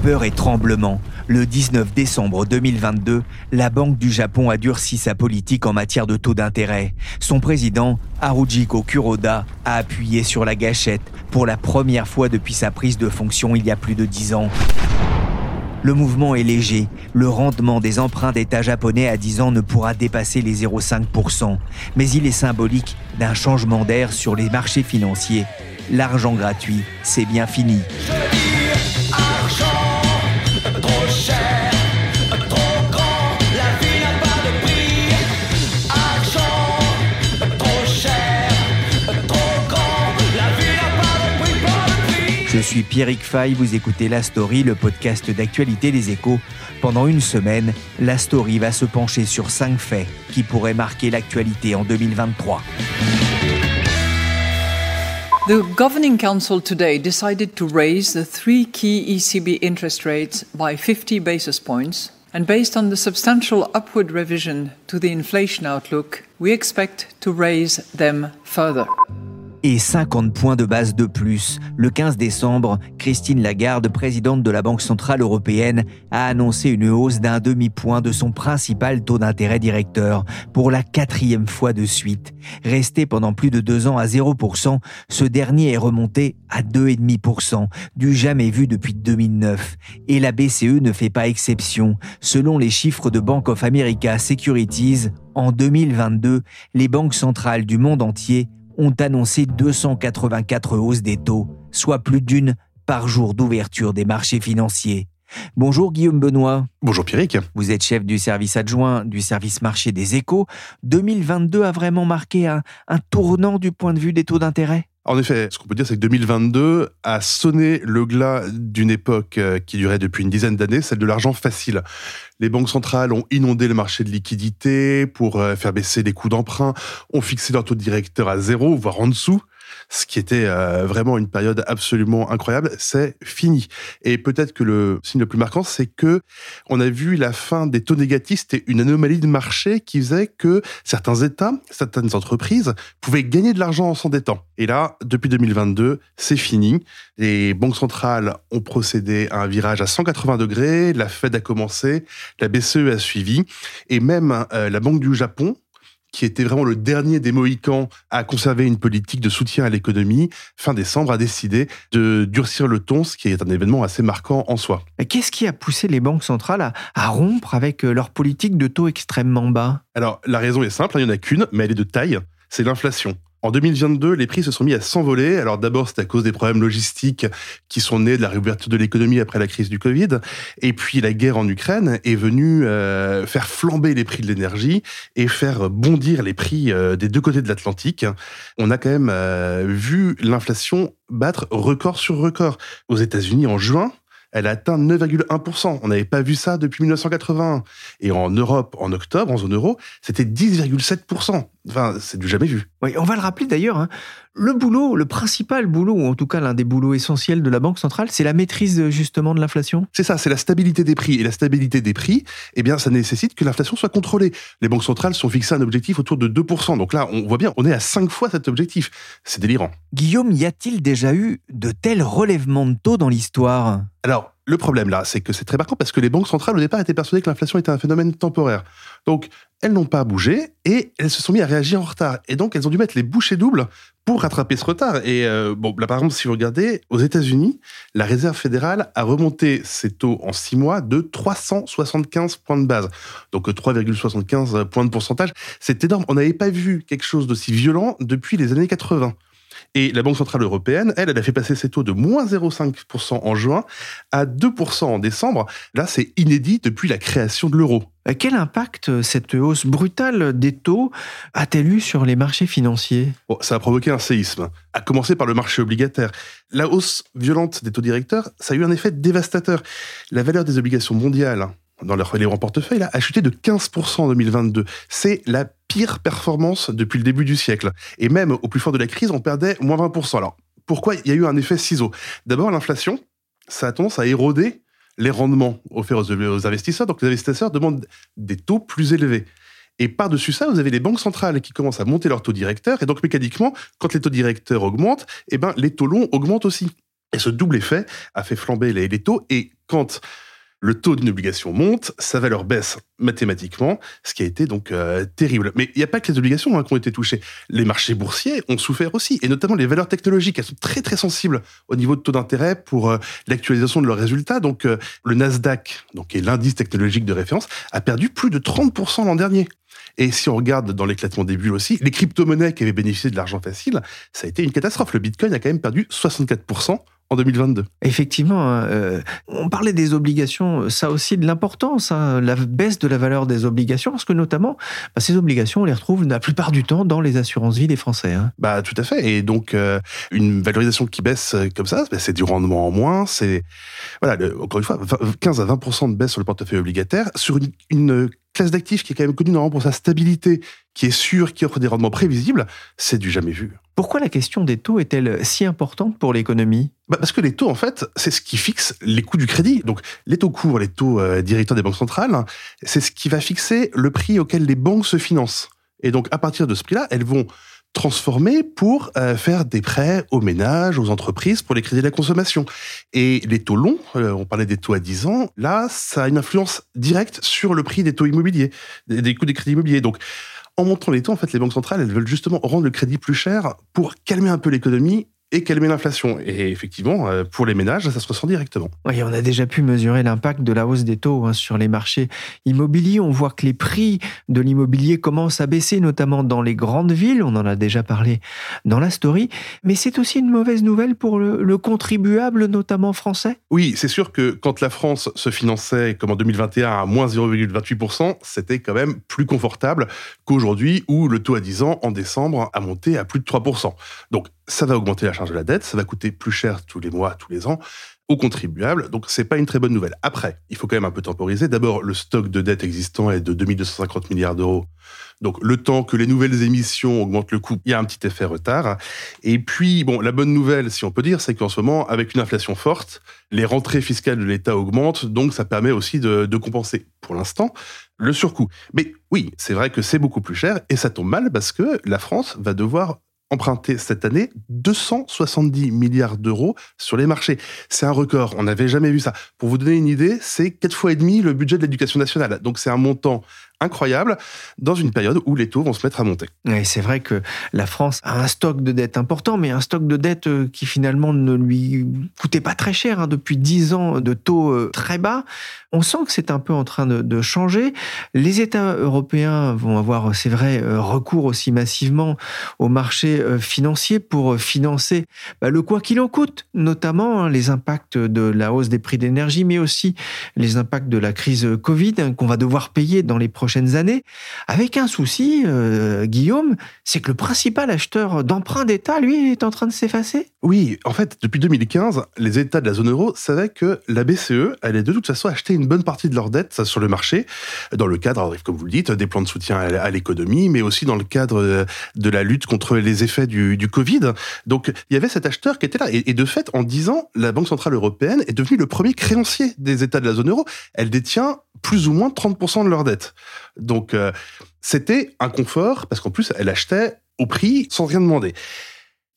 Stupeur et tremblement. Le 19 décembre 2022, la Banque du Japon a durci sa politique en matière de taux d'intérêt. Son président, Haruhiko Kuroda, a appuyé sur la gâchette pour la première fois depuis sa prise de fonction il y a plus de 10 ans. Le mouvement est léger. Le rendement des emprunts d'État japonais à 10 ans ne pourra dépasser les 0,5%. Mais il est symbolique d'un changement d'air sur les marchés financiers. L'argent gratuit, c'est bien fini. Je suis Pierrick Fay, vous écoutez La Story, le podcast d'actualité des échos. Pendant une semaine, La Story va se pencher sur cinq faits qui pourraient marquer l'actualité en 2023. The Governing Council today decided to raise the three key ECB interest rates by 50 basis points. And based on the substantial upward revision to the inflation outlook, we expect to raise them further. Et 50 points de base de plus. Le 15 décembre, Christine Lagarde, présidente de la Banque Centrale Européenne, a annoncé une hausse d'un demi-point de son principal taux d'intérêt directeur pour la quatrième fois de suite. Resté pendant plus de deux ans à 0%, ce dernier est remonté à 2,5%, du jamais vu depuis 2009. Et la BCE ne fait pas exception. Selon les chiffres de Bank of America Securities, en 2022, les banques centrales du monde entier ont annoncé 284 hausses des taux, soit plus d'une par jour d'ouverture des marchés financiers. Bonjour Guillaume Benoît. Bonjour Pierrick. Vous êtes chef du service adjoint du service marché des échos. 2022 a vraiment marqué un, un tournant du point de vue des taux d'intérêt? En effet, ce qu'on peut dire, c'est que 2022 a sonné le glas d'une époque euh, qui durait depuis une dizaine d'années, celle de l'argent facile. Les banques centrales ont inondé le marché de liquidités pour euh, faire baisser les coûts d'emprunt, ont fixé leur taux directeur à zéro, voire en dessous ce qui était euh, vraiment une période absolument incroyable, c'est fini. Et peut-être que le signe le plus marquant, c'est que on a vu la fin des taux négatifs, c'était une anomalie de marché qui faisait que certains États, certaines entreprises pouvaient gagner de l'argent en s'endettant. Et là, depuis 2022, c'est fini. Les banques centrales ont procédé à un virage à 180 degrés, la Fed a commencé, la BCE a suivi, et même euh, la Banque du Japon qui était vraiment le dernier des Mohicans à conserver une politique de soutien à l'économie, fin décembre a décidé de durcir le ton, ce qui est un événement assez marquant en soi. Qu'est-ce qui a poussé les banques centrales à, à rompre avec euh, leur politique de taux extrêmement bas? Alors, la raison est simple, hein, il n'y en a qu'une, mais elle est de taille, c'est l'inflation. En 2022, les prix se sont mis à s'envoler. Alors d'abord, c'est à cause des problèmes logistiques qui sont nés de la réouverture de l'économie après la crise du Covid. Et puis la guerre en Ukraine est venue euh, faire flamber les prix de l'énergie et faire bondir les prix euh, des deux côtés de l'Atlantique. On a quand même euh, vu l'inflation battre record sur record. Aux États-Unis, en juin, elle a atteint 9,1%. On n'avait pas vu ça depuis 1981. Et en Europe, en octobre, en zone euro, c'était 10,7%. Enfin, c'est du jamais vu. Oui, on va le rappeler d'ailleurs. hein. Le boulot, le principal boulot, ou en tout cas l'un des boulots essentiels de la Banque centrale, c'est la maîtrise euh, justement de l'inflation. C'est ça, c'est la stabilité des prix. Et la stabilité des prix, eh bien, ça nécessite que l'inflation soit contrôlée. Les banques centrales sont fixées un objectif autour de 2%. Donc là, on voit bien, on est à 5 fois cet objectif. C'est délirant. Guillaume, y a-t-il déjà eu de tels relèvements de taux dans l'histoire? Alors, le problème là, c'est que c'est très marquant parce que les banques centrales, au départ, étaient persuadées que l'inflation était un phénomène temporaire. Donc, elles n'ont pas bougé et elles se sont mis à réagir en retard. Et donc, elles ont dû mettre les bouchées doubles pour rattraper ce retard. Et euh, bon, là, par exemple, si vous regardez, aux États-Unis, la Réserve fédérale a remonté ses taux en six mois de 375 points de base. Donc, euh, 3,75 points de pourcentage. C'est énorme. On n'avait pas vu quelque chose d'aussi violent depuis les années 80. Et la Banque Centrale Européenne, elle, elle a fait passer ses taux de moins 0,5% en juin à 2% en décembre. Là, c'est inédit depuis la création de l'euro. Euh, Quel impact euh, cette hausse brutale des taux a-t-elle eu sur les marchés financiers? Bon, ça a provoqué un séisme, à commencer par le marché obligataire. La hausse violente des taux directeurs, ça a eu un effet dévastateur. La valeur des obligations mondiales dans leur les grands portefeuilles là, a chuté de 15% en 2022. C'est la pire performance depuis le début du siècle. Et même au plus fort de la crise, on perdait moins 20%. Alors, pourquoi il y a eu un effet ciseau? D'abord, l'inflation, ça a tendance à éroder les rendements offerts aux, investisseurs. Donc, les investisseurs demandent des taux plus élevés. Et par-dessus ça, vous avez les banques centrales qui commencent à monter leurs taux directeurs. Et donc, mécaniquement, quand les taux directeurs augmentent, eh ben, les taux longs augmentent aussi. Et ce double effet a fait flamber les taux. Et quand le taux d'une obligation monte, sa valeur baisse mathématiquement, ce qui a été donc euh, terrible. Mais il n'y a pas que les obligations hein, qui ont été touchées. Les marchés boursiers ont souffert aussi, et notamment les valeurs technologiques. Elles sont très très sensibles au niveau de taux d'intérêt pour euh, l'actualisation de leurs résultats. Donc euh, le Nasdaq, donc qui est l'indice technologique de référence, a perdu plus de 30% l'an dernier. Et si on regarde dans l'éclatement des bulles aussi, les crypto-monnaies qui avaient bénéficié de l'argent facile, ça a été une catastrophe. Le Bitcoin a quand même perdu 64% en 2022. Effectivement, hein, euh, on parlait des obligations, ça aussi de l'importance, hein, la baisse de la valeur des obligations, parce que notamment, bah, ces obligations, on les retrouve la plupart du temps dans les assurances-vie des Français. Hein. Bah tout à fait. Et donc euh, une valorisation qui baisse euh, comme ça, bah, c'est du rendement en moins. C'est voilà, le- encore une fois, 20 15 à 20 de baisse sur le portefeuille obligataire sur une, une classe d'actifs qui est quand même connue normalement pour sa stabilité, qui est sûre, qui offre des rendements prévisibles. C'est du jamais vu. Pourquoi la question des taux est-elle si importante pour l'économie? Bah, parce que les taux, en fait, c'est ce qui fixe les coûts du crédit. Donc, les taux courts, les taux euh, directeurs des banques centrales, c'est ce qui va fixer le prix auquel les banques se financent. Et donc, à partir de ce prix-là, elles vont transformer pour euh, faire des prêts aux ménages, aux entreprises, pour les crédits de la consommation. Et les taux longs, euh, on parlait des taux à 10 ans, là, ça a une influence directe sur le prix des taux immobiliers, des, des coûts des crédits immobiliers. Donc, en montrant les taux, en fait, les banques centrales, elles veulent justement rendre le crédit plus cher pour calmer un peu l'économie et calmer l'inflation. Et effectivement, euh, pour les ménages, ça se ressent directement. Oui, on a déjà pu mesurer l'impact de la hausse des taux hein, sur les marchés immobiliers. On voit que les prix de l'immobilier commencent à baisser, notamment dans les grandes villes. On en a déjà parlé dans la story. Mais c'est aussi une mauvaise nouvelle pour le, le contribuable, notamment français. Oui, c'est sûr que quand la France se finançait, comme en 2021, à moins 0,28%, c'était quand même plus confortable qu'aujourd'hui, où le taux à 10 ans, en décembre, a monté à plus de 3%. Donc, ça va augmenter la charge de la dette, ça va coûter plus cher tous les mois, tous les ans aux contribuables. Donc, c'est pas une très bonne nouvelle. Après, il faut quand même un peu temporiser. D'abord, le stock de dette existant est de 2250 milliards d'euros. Donc, le temps que les nouvelles émissions augmentent le coût, il y a un petit effet retard. Et puis, bon, la bonne nouvelle, si on peut dire, c'est qu'en ce moment, avec une inflation forte, les rentrées fiscales de l'État augmentent, donc ça permet aussi de, de compenser, pour l'instant, le surcoût. Mais oui, c'est vrai que c'est beaucoup plus cher, et ça tombe mal parce que la France va devoir emprunter cette année 270 milliards d'euros sur les marchés. C'est un record, on n'avait jamais vu ça. Pour vous donner une idée, c'est quatre fois et demi le budget de l'éducation nationale. Donc c'est un montant incroyable dans une période où les taux vont se mettre à monter. Et c'est vrai que la France a un stock de dette important, mais un stock de dette euh, qui finalement ne lui coûtait pas très cher hein, depuis 10 ans de taux euh, très bas. On sent que c'est un peu en train de, changer. Les États européens vont avoir, c'est vrai, euh, recours aussi massivement au marché euh, financier pour financer bah, le quoi qu'il en coûte, notamment hein, les impacts de la hausse des prix d'énergie, mais aussi les impacts de la crise Covid hein, qu'on va devoir payer dans les années, avec un souci, euh, Guillaume, c'est que le principal acheteur d'emprunts d'État, lui, est en train de s'effacer? Oui, en fait, depuis 2015, les États de la zone euro savaient que la BCE allait de toute façon acheter une bonne partie de leur dette sur le marché, dans le cadre, comme vous le dites, des plans de soutien à l'économie, mais aussi dans le cadre euh, de la lutte contre les effets du, Covid. Donc, il y avait cet acheteur qui était là. Et, et de fait, en 10 ans, la Banque Centrale Européenne est devenue le premier créancier des États de la zone euro. Elle détient plus ou moins 30% de leur dette. Donc, euh, c'était un confort, parce qu'en plus, elle achetait au prix sans rien demander.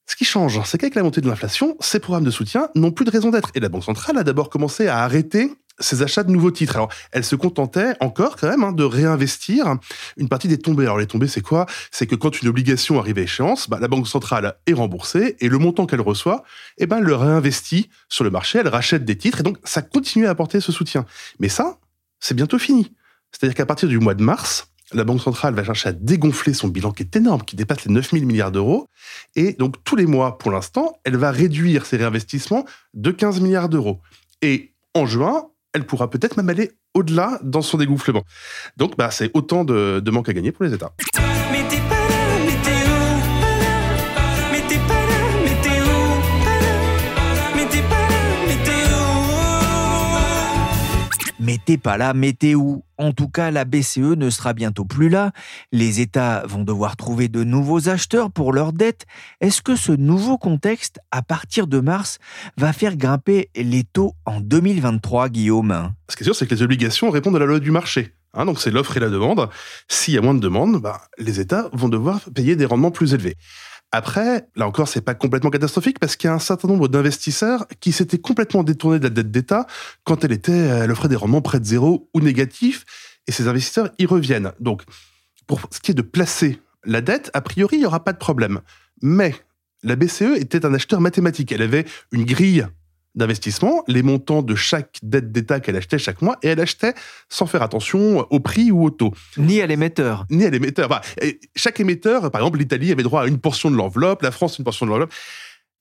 Ce qui change, c'est qu'avec la montée de l'inflation, ces programmes de soutien n'ont plus de raison d'être. Et la Banque centrale a d'abord commencé à arrêter ses achats de nouveaux titres. Alors, elle se contentait encore quand même hein, de réinvestir une partie des tombées. Alors, les tombées, c'est quoi? C'est que quand une obligation arrive à échéance, bah, la Banque centrale est remboursée et le montant qu'elle reçoit, eh ben, elle le réinvestit sur le marché, elle rachète des titres et donc ça continue à apporter ce soutien. Mais ça, c'est bientôt fini. C'est-à-dire qu'à partir du mois de mars, la Banque centrale va chercher à dégonfler son bilan qui est énorme, qui dépasse les 9 000 milliards d'euros. Et donc, tous les mois, pour l'instant, elle va réduire ses réinvestissements de 15 milliards d'euros. Et en juin, elle pourra peut-être même aller au-delà dans son dégonflement. Donc, bah, c'est autant de, manque à gagner pour les États. Mais t'es pas là, mais t'es où? En tout cas, la BCE ne sera bientôt plus là. Les États vont devoir trouver de nouveaux acheteurs pour leurs dettes. Est-ce que ce nouveau contexte, à partir de mars, va faire grimper les taux en 2023, Guillaume? Ce qui est sûr, c'est que les obligations répondent à la loi du marché. Hein, donc c'est l'offre et la demande. S'il y a moins de demande, bah, les États vont devoir payer des rendements plus élevés. Après, là encore, c'est pas complètement catastrophique parce qu'il y a un certain nombre d'investisseurs qui s'étaient complètement détournés de la dette d'État quand elle était, elle offrait des rendements près de zéro ou négatifs, et ces investisseurs y reviennent. Donc, pour ce qui est de placer la dette, a priori, il n'y aura pas de problème. Mais la BCE était un acheteur mathématique. Elle avait une grille d'investissement, les montants de chaque dette d'État qu'elle achetait chaque mois, et elle achetait sans faire attention au prix ou au taux Ni à l'émetteur. ni à l'émetteur. Enfin, chaque émetteur, par exemple, l'Italie avait droit à une portion de l'enveloppe, la France une portion de l'enveloppe.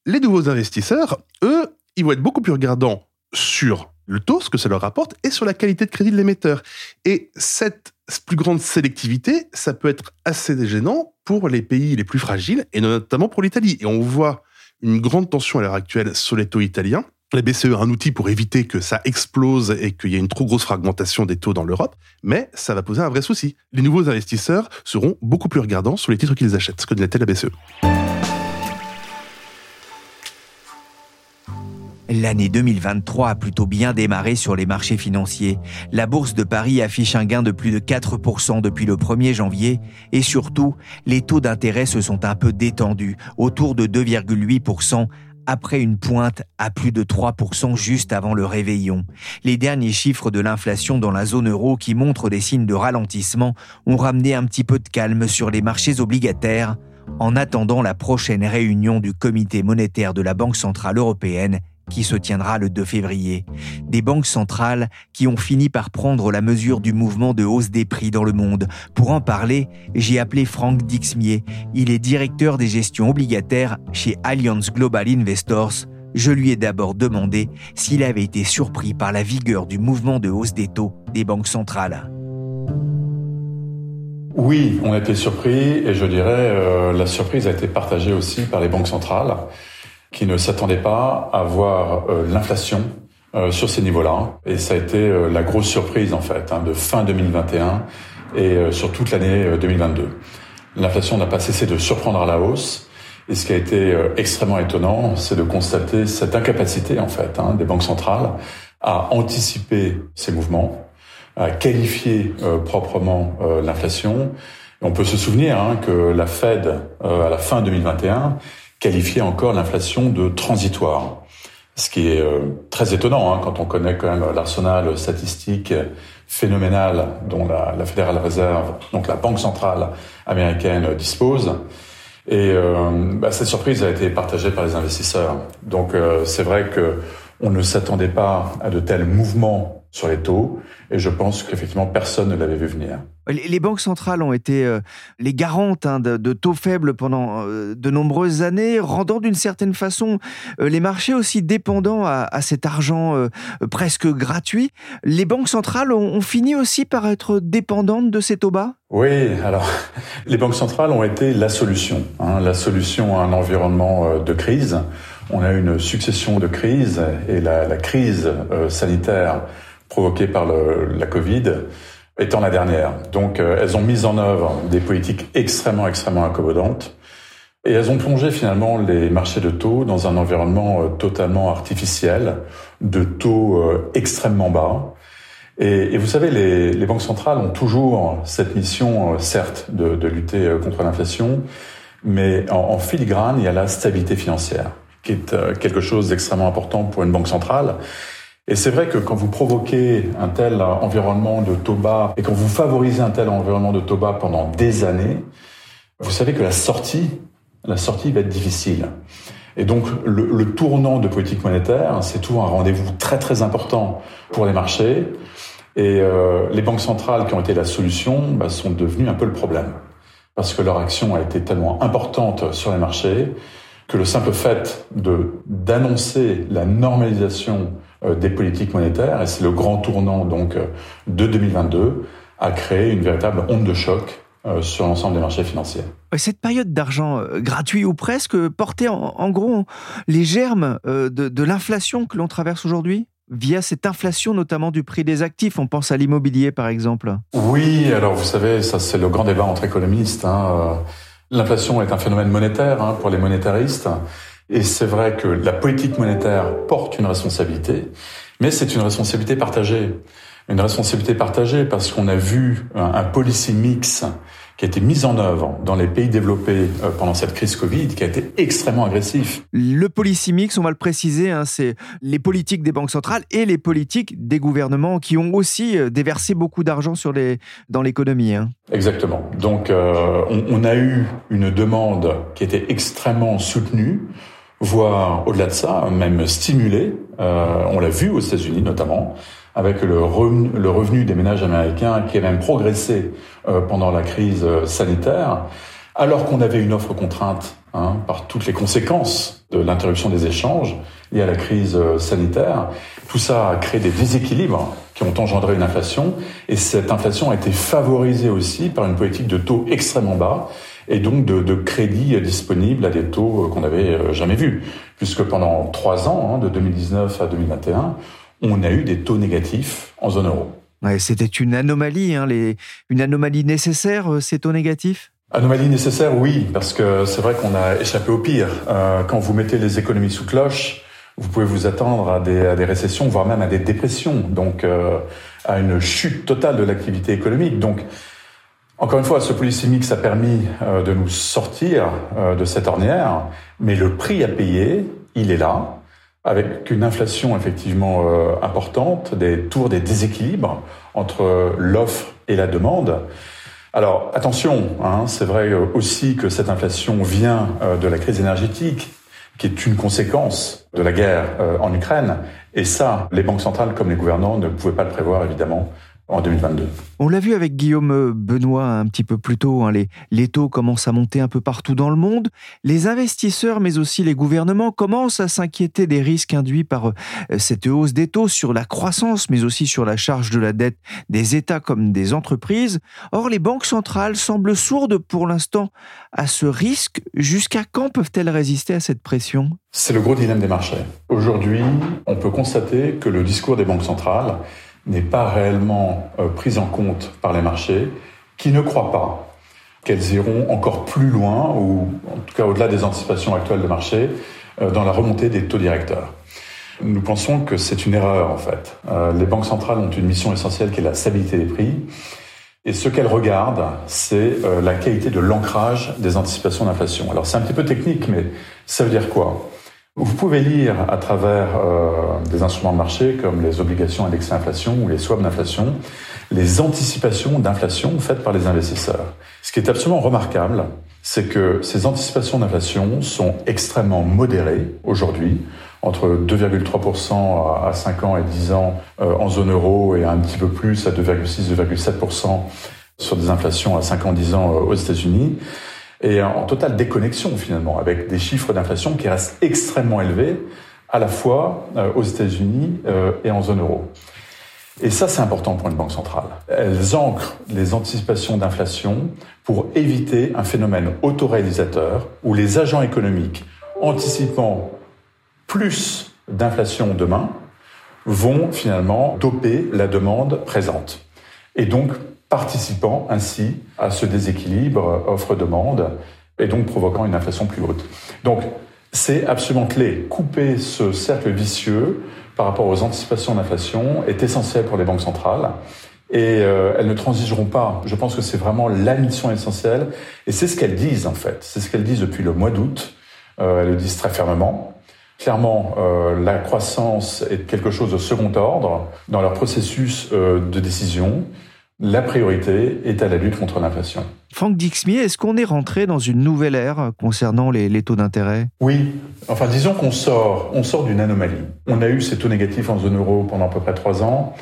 Les nouveaux investisseurs, eux, ils vont être beaucoup plus regardants sur le taux, ce que ça leur rapporte, et sur la qualité de crédit de l'émetteur. Et cette plus grande sélectivité, ça peut être assez gênant pour les pays les plus fragiles, et notamment pour l'Italie. Et on voit une grande tension à l'heure actuelle sur les taux italiens. La BCE a un outil pour éviter que ça explose et qu'il y ait une trop grosse fragmentation des taux dans l'Europe, mais ça va poser un vrai souci. Les nouveaux investisseurs seront beaucoup plus regardants sur les titres qu'ils achètent, ce que n'était la BCE. L'année 2023 a plutôt bien démarré sur les marchés financiers. La bourse de Paris affiche un gain de plus de 4% depuis le 1er janvier et surtout, les taux d'intérêt se sont un peu détendus, autour de 2,8% après une pointe à plus de 3% juste avant le réveillon. Les derniers chiffres de l'inflation dans la zone euro qui montrent des signes de ralentissement ont ramené un petit peu de calme sur les marchés obligataires en attendant la prochaine réunion du comité monétaire de la Banque Centrale Européenne qui se tiendra le 2 février. Des banques centrales qui ont fini par prendre la mesure du mouvement de hausse des prix dans le monde. Pour en parler, j'ai appelé Franck Dixmier. Il est directeur des gestions obligataires chez Allianz Global Investors. Je lui ai d'abord demandé s'il avait été surpris par la vigueur du mouvement de hausse des taux des banques centrales. Oui, on a été surpris et je dirais euh, la surprise a été partagée aussi par les banques centrales qui ne s'attendaient pas à voir euh, l'inflation euh, sur ces niveaux-là. Et ça a été euh, la grosse surprise en fait hein, de fin 2021 et sur toute l'année euh, 2022. L'inflation n'a pas cessé de surprendre à la hausse. Et ce qui a été extrêmement étonnant, c'est de constater cette incapacité en fait hein, des banques centrales à anticiper ces mouvements, à qualifier euh, proprement euh, l'inflation. On peut se souvenir hein, que la Fed, euh, à la fin 2021, qualifiait encore l'inflation de transitoire. Ce qui est euh, très étonnant hein, quand on connaît quand même l'arsenal statistique phénoménal dont la, la Federal Reserve, donc la banque centrale américaine, dispose. Et euh, bah, cette surprise a été partagée par les investisseurs. Donc euh, c'est vrai que on ne s'attendait pas à de tels mouvements sur les taux, et je pense qu'effectivement personne ne l'avait vu venir. Les banques centrales ont été euh, les garantes hein, de, taux faibles pendant euh, de nombreuses années, rendant d'une certaine façon euh, les marchés aussi dépendants à, cet argent presque gratuit. Les banques centrales ont, fini aussi par être dépendantes de ces taux bas? Oui, alors les banques centrales ont été la solution, hein, la solution à un environnement de crise. On a eu une succession de crises et la, crise sanitaire provoquée par la Covid étant la dernière. Donc euh, elles ont mis en œuvre des politiques extrêmement, extrêmement accommodantes et elles ont plongé finalement les marchés de taux dans un environnement euh, totalement artificiel, de taux euh, extrêmement bas. Et, vous savez, les, banques centrales ont toujours cette mission, certes, de, lutter contre l'inflation, mais en, filigrane, il y a la stabilité financière, qui est quelque chose d'extrêmement important pour une banque centrale. Et c'est vrai que quand vous provoquez un tel environnement de taux bas et quand vous favorisez un tel environnement de taux bas pendant des années, vous savez que la sortie, la sortie va être difficile. Et donc le, le tournant de politique monétaire, c'est toujours un rendez-vous très très important pour les marchés. Et euh, les banques centrales qui ont été la solution bah, sont devenues un peu le problème. Parce que leur action a été tellement importante sur les marchés que le simple fait de d'annoncer la normalisation des politiques monétaires, et c'est le grand tournant donc euh, de 2022, a créé une véritable onde de choc euh, sur l'ensemble des marchés financiers. Cette période d'argent euh, gratuit ou presque portait en, en gros les germes euh, de, de l'inflation que l'on traverse aujourd'hui via cette inflation notamment du prix des actifs. On pense à l'immobilier par exemple. Oui, alors vous savez, ça c'est le grand débat entre économistes. Hein. Euh, L'inflation est un phénomène monétaire hein, pour les monétaristes. Et c'est vrai que la politique monétaire porte une responsabilité, mais c'est une responsabilité partagée. Une responsabilité partagée parce qu'on a vu un, un policy mix qui a été mis en œuvre dans les pays développés euh, pendant cette crise Covid, qui a été extrêmement agressif. Le policy mix, on va le préciser, hein, c'est les politiques des banques centrales et les politiques des gouvernements qui ont aussi euh, déversé beaucoup d'argent sur les, dans l'économie. Hein. Exactement. Donc euh, on, on a eu une demande qui était extrêmement soutenue, voire au-delà de ça, même stimulée. Euh, on l'a vu aux États-Unis notamment, avec le revenu, des ménages américains qui a même progressé euh, pendant la crise euh, sanitaire, alors qu'on avait une offre contrainte hein, par toutes les conséquences de l'interruption des échanges liées à la crise euh, sanitaire. Tout ça a créé des déséquilibres qui ont engendré une inflation, et cette inflation a été favorisée aussi par une politique de taux extrêmement bas, et donc de, de crédits disponibles à des taux qu'on n'avait jamais vus, puisque pendant trois ans, hein, de 2019 à 2021, on a eu des taux négatifs en zone euro. Ouais, C'était une anomalie, hein, les, une anomalie nécessaire, euh, ces taux négatifs? Anomalie nécessaire, oui, parce que c'est vrai qu'on a échappé au pire. Euh, quand vous mettez les économies sous cloche, vous pouvez vous attendre à des, à des récessions, voire même à des dépressions, donc euh, à une chute totale de l'activité économique. Donc, encore une fois, ce policy mix a permis euh, de nous sortir euh, de cette ornière, mais le prix à payer, il est là, avec une inflation effectivement euh, importante, des tours des déséquilibres entre l'offre et la demande. Alors attention, hein, c'est vrai aussi que cette inflation vient de la crise énergétique, qui est une conséquence de la guerre en Ukraine. Et ça, les banques centrales comme les gouvernants ne pouvaient pas le prévoir évidemment en 2022. On l'a vu avec Guillaume Benoît un petit peu plus tôt, hein, les, les taux commencent à monter un peu partout dans le monde. Les investisseurs, mais aussi les gouvernements, commencent à s'inquiéter des risques induits par euh, cette hausse des taux sur la croissance, mais aussi sur la charge de la dette des États comme des entreprises. Or, les banques centrales semblent sourdes pour l'instant à ce risque. Jusqu'à quand peuvent-elles résister à cette pression? C'est le gros dilemme des marchés. Aujourd'hui, on peut constater que le discours des banques centrales n'est pas réellement euh, prise en compte par les marchés, qui ne croient pas qu'elles iront encore plus loin, ou en tout cas au-delà des anticipations actuelles de marché, euh, dans la remontée des taux directeurs. Nous pensons que c'est une erreur en fait. Euh, les banques centrales ont une mission essentielle qui est la stabilité des prix. Et ce qu'elles regardent, c'est la qualité de l'ancrage des anticipations d'inflation. Alors c'est un petit peu technique, mais ça veut dire quoi? Vous pouvez lire à travers euh, des instruments de marché comme les obligations indexées inflation ou les swaps d'inflation les anticipations d'inflation faites par les investisseurs. Ce qui est absolument remarquable, c'est que ces anticipations d'inflation sont extrêmement modérées aujourd'hui, entre 2,3% à 5 ans et 10 ans euh, en zone euro et un petit peu plus à 2,6-2,7% sur des inflations à 5 ans, 10 ans euh, aux États-Unis et en totale déconnexion finalement, avec des chiffres d'inflation qui restent extrêmement élevés, à la fois euh, aux États-Unis euh, et en zone euro. Et ça, c'est important pour une banque centrale. Elles ancrent les anticipations d'inflation pour éviter un phénomène autoréalisateur où les agents économiques anticipant plus d'inflation demain vont finalement doper la demande présente. Et donc participant ainsi à ce déséquilibre offre-demande et donc provoquant une inflation plus haute. Donc c'est absolument clé. Couper ce cercle vicieux par rapport aux anticipations d'inflation est essentiel pour les banques centrales et euh, elles ne transigeront pas. Je pense que c'est vraiment la mission essentielle et c'est ce qu'elles disent en fait. C'est ce qu'elles disent depuis le mois d'août. Euh, elles le disent très fermement. Clairement, euh, la croissance est quelque chose de second ordre dans leur processus de décision la priorité est à la lutte contre l'inflation. Franck Dixmier, est-ce qu'on est rentré dans une nouvelle ère concernant les, les taux d'intérêt? Oui, enfin disons qu'on sort, on sort d'une anomalie. On a eu ces taux négatifs en zone euro pendant à peu près trois ans.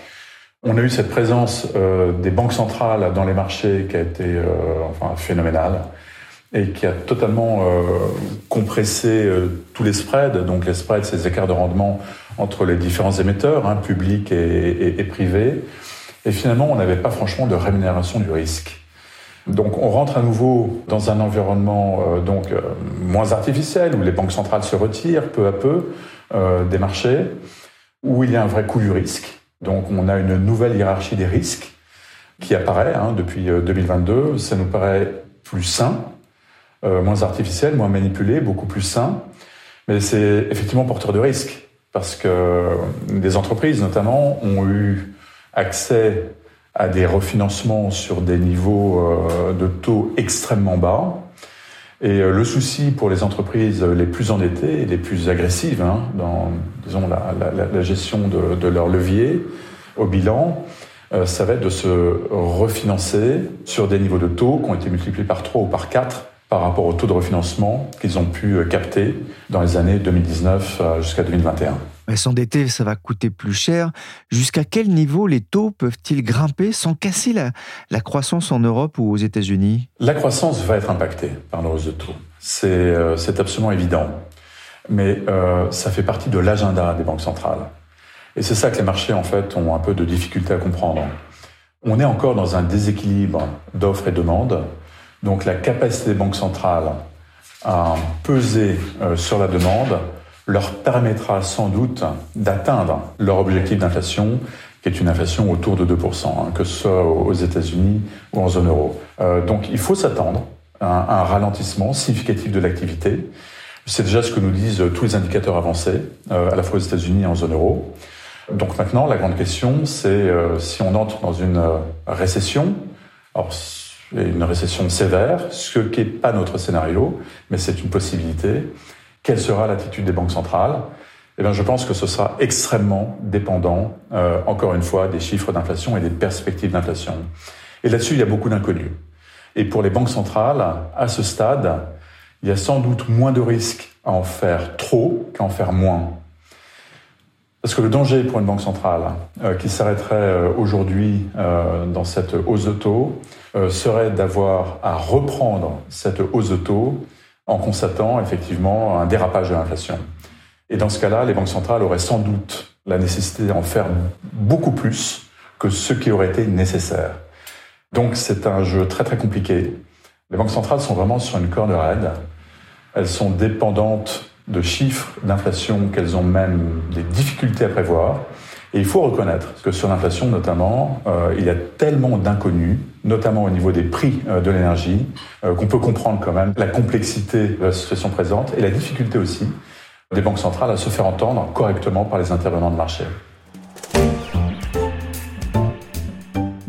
On a eu cette présence euh, des banques centrales dans les marchés qui a été euh, enfin, phénoménale et qui a totalement euh, compressé tous les spreads. Donc les spreads, les écarts de rendement entre les différents émetteurs, hein, publics et, et, et privés. Et finalement, on n'avait pas franchement de rémunération du risque. Donc on rentre à nouveau dans un environnement euh, donc euh, moins artificiel où les banques centrales se retirent peu à peu euh, des marchés, où il y a un vrai coût du risque. Donc on a une nouvelle hiérarchie des risques qui apparaît hein, depuis 2022. Ça nous paraît plus sain, moins artificiel, moins manipulé, beaucoup plus sain. Mais c'est effectivement porteur de risque parce que des entreprises notamment ont eu accès à des refinancements sur des niveaux euh, de taux extrêmement bas. Et euh, le souci pour les entreprises les plus endettées et les plus agressives hein, dans disons, la, gestion de, de, leur levier au bilan, euh, ça va être de se refinancer sur des niveaux de taux qui ont été multipliés par 3 ou par 4 par rapport au taux de refinancement qu'ils ont pu capter dans les années 2019 jusqu'à 2021. Mais s'endetter, ça va coûter plus cher. Jusqu'à quel niveau les taux peuvent-ils grimper sans casser la, la, croissance en Europe ou aux États-Unis? La croissance va être impactée par la hausse de taux. C'est euh, absolument évident. Mais euh, ça fait partie de l'agenda des banques centrales. Et c'est ça que les marchés, en fait, ont un peu de difficulté à comprendre. On est encore dans un déséquilibre d'offres et demande. Donc la capacité des banques centrales à peser euh, sur la demande leur permettra sans doute d'atteindre leur objectif d'inflation, qui est une inflation autour de 2%, hein, que ce soit aux États-Unis ou en zone euro. Euh, donc il faut s'attendre à un ralentissement significatif de l'activité. C'est déjà ce que nous disent tous les indicateurs avancés, euh, à la fois aux États-Unis et en zone euro. Donc maintenant, la grande question, c'est euh, si on entre dans une récession, alors une récession sévère, ce qui n'est pas notre scénario, mais c'est une possibilité. Quelle sera l'attitude des banques centrales eh bien, je pense que ce sera extrêmement dépendant, euh, encore une fois, des chiffres d'inflation et des perspectives d'inflation. Et là-dessus, il y a beaucoup d'inconnus. Et pour les banques centrales, à ce stade, il y a sans doute moins de risques à en faire trop qu'à en faire moins. Parce que le danger pour une banque centrale euh, qui s'arrêterait euh, aujourd'hui dans cette hausse de taux serait d'avoir à reprendre cette hausse de taux en constatant effectivement un dérapage de l'inflation. Et dans ce cas-là, les banques centrales auraient sans doute la nécessité d'en faire beaucoup plus que ce qui aurait été nécessaire. Donc c'est un jeu très très compliqué. Les banques centrales sont vraiment sur une corde raide. Elles sont dépendantes de chiffres d'inflation qu'elles ont même des difficultés à prévoir. Et il faut reconnaître que sur l'inflation notamment, euh, il y a tellement d'inconnus, notamment au niveau des prix euh, de l'énergie, euh, qu'on peut comprendre quand même la complexité de la situation présente et la difficulté aussi des banques centrales à se faire entendre correctement par les intervenants de marché.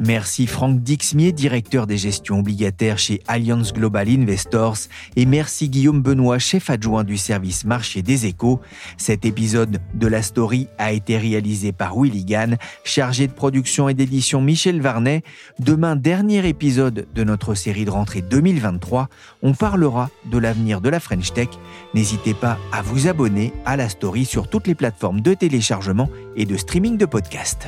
Merci Franck Dixmier, directeur des gestions obligataires chez Allianz Global Investors, et merci Guillaume Benoît, chef adjoint du service marché des échos. Cet épisode de la story a été réalisé par Willy Gann, chargé de production et d'édition Michel Varnet. Demain, dernier épisode de notre série de rentrée 2023, on parlera de l'avenir de la French Tech. N'hésitez pas à vous abonner à la story sur toutes les plateformes de téléchargement et de streaming de podcasts.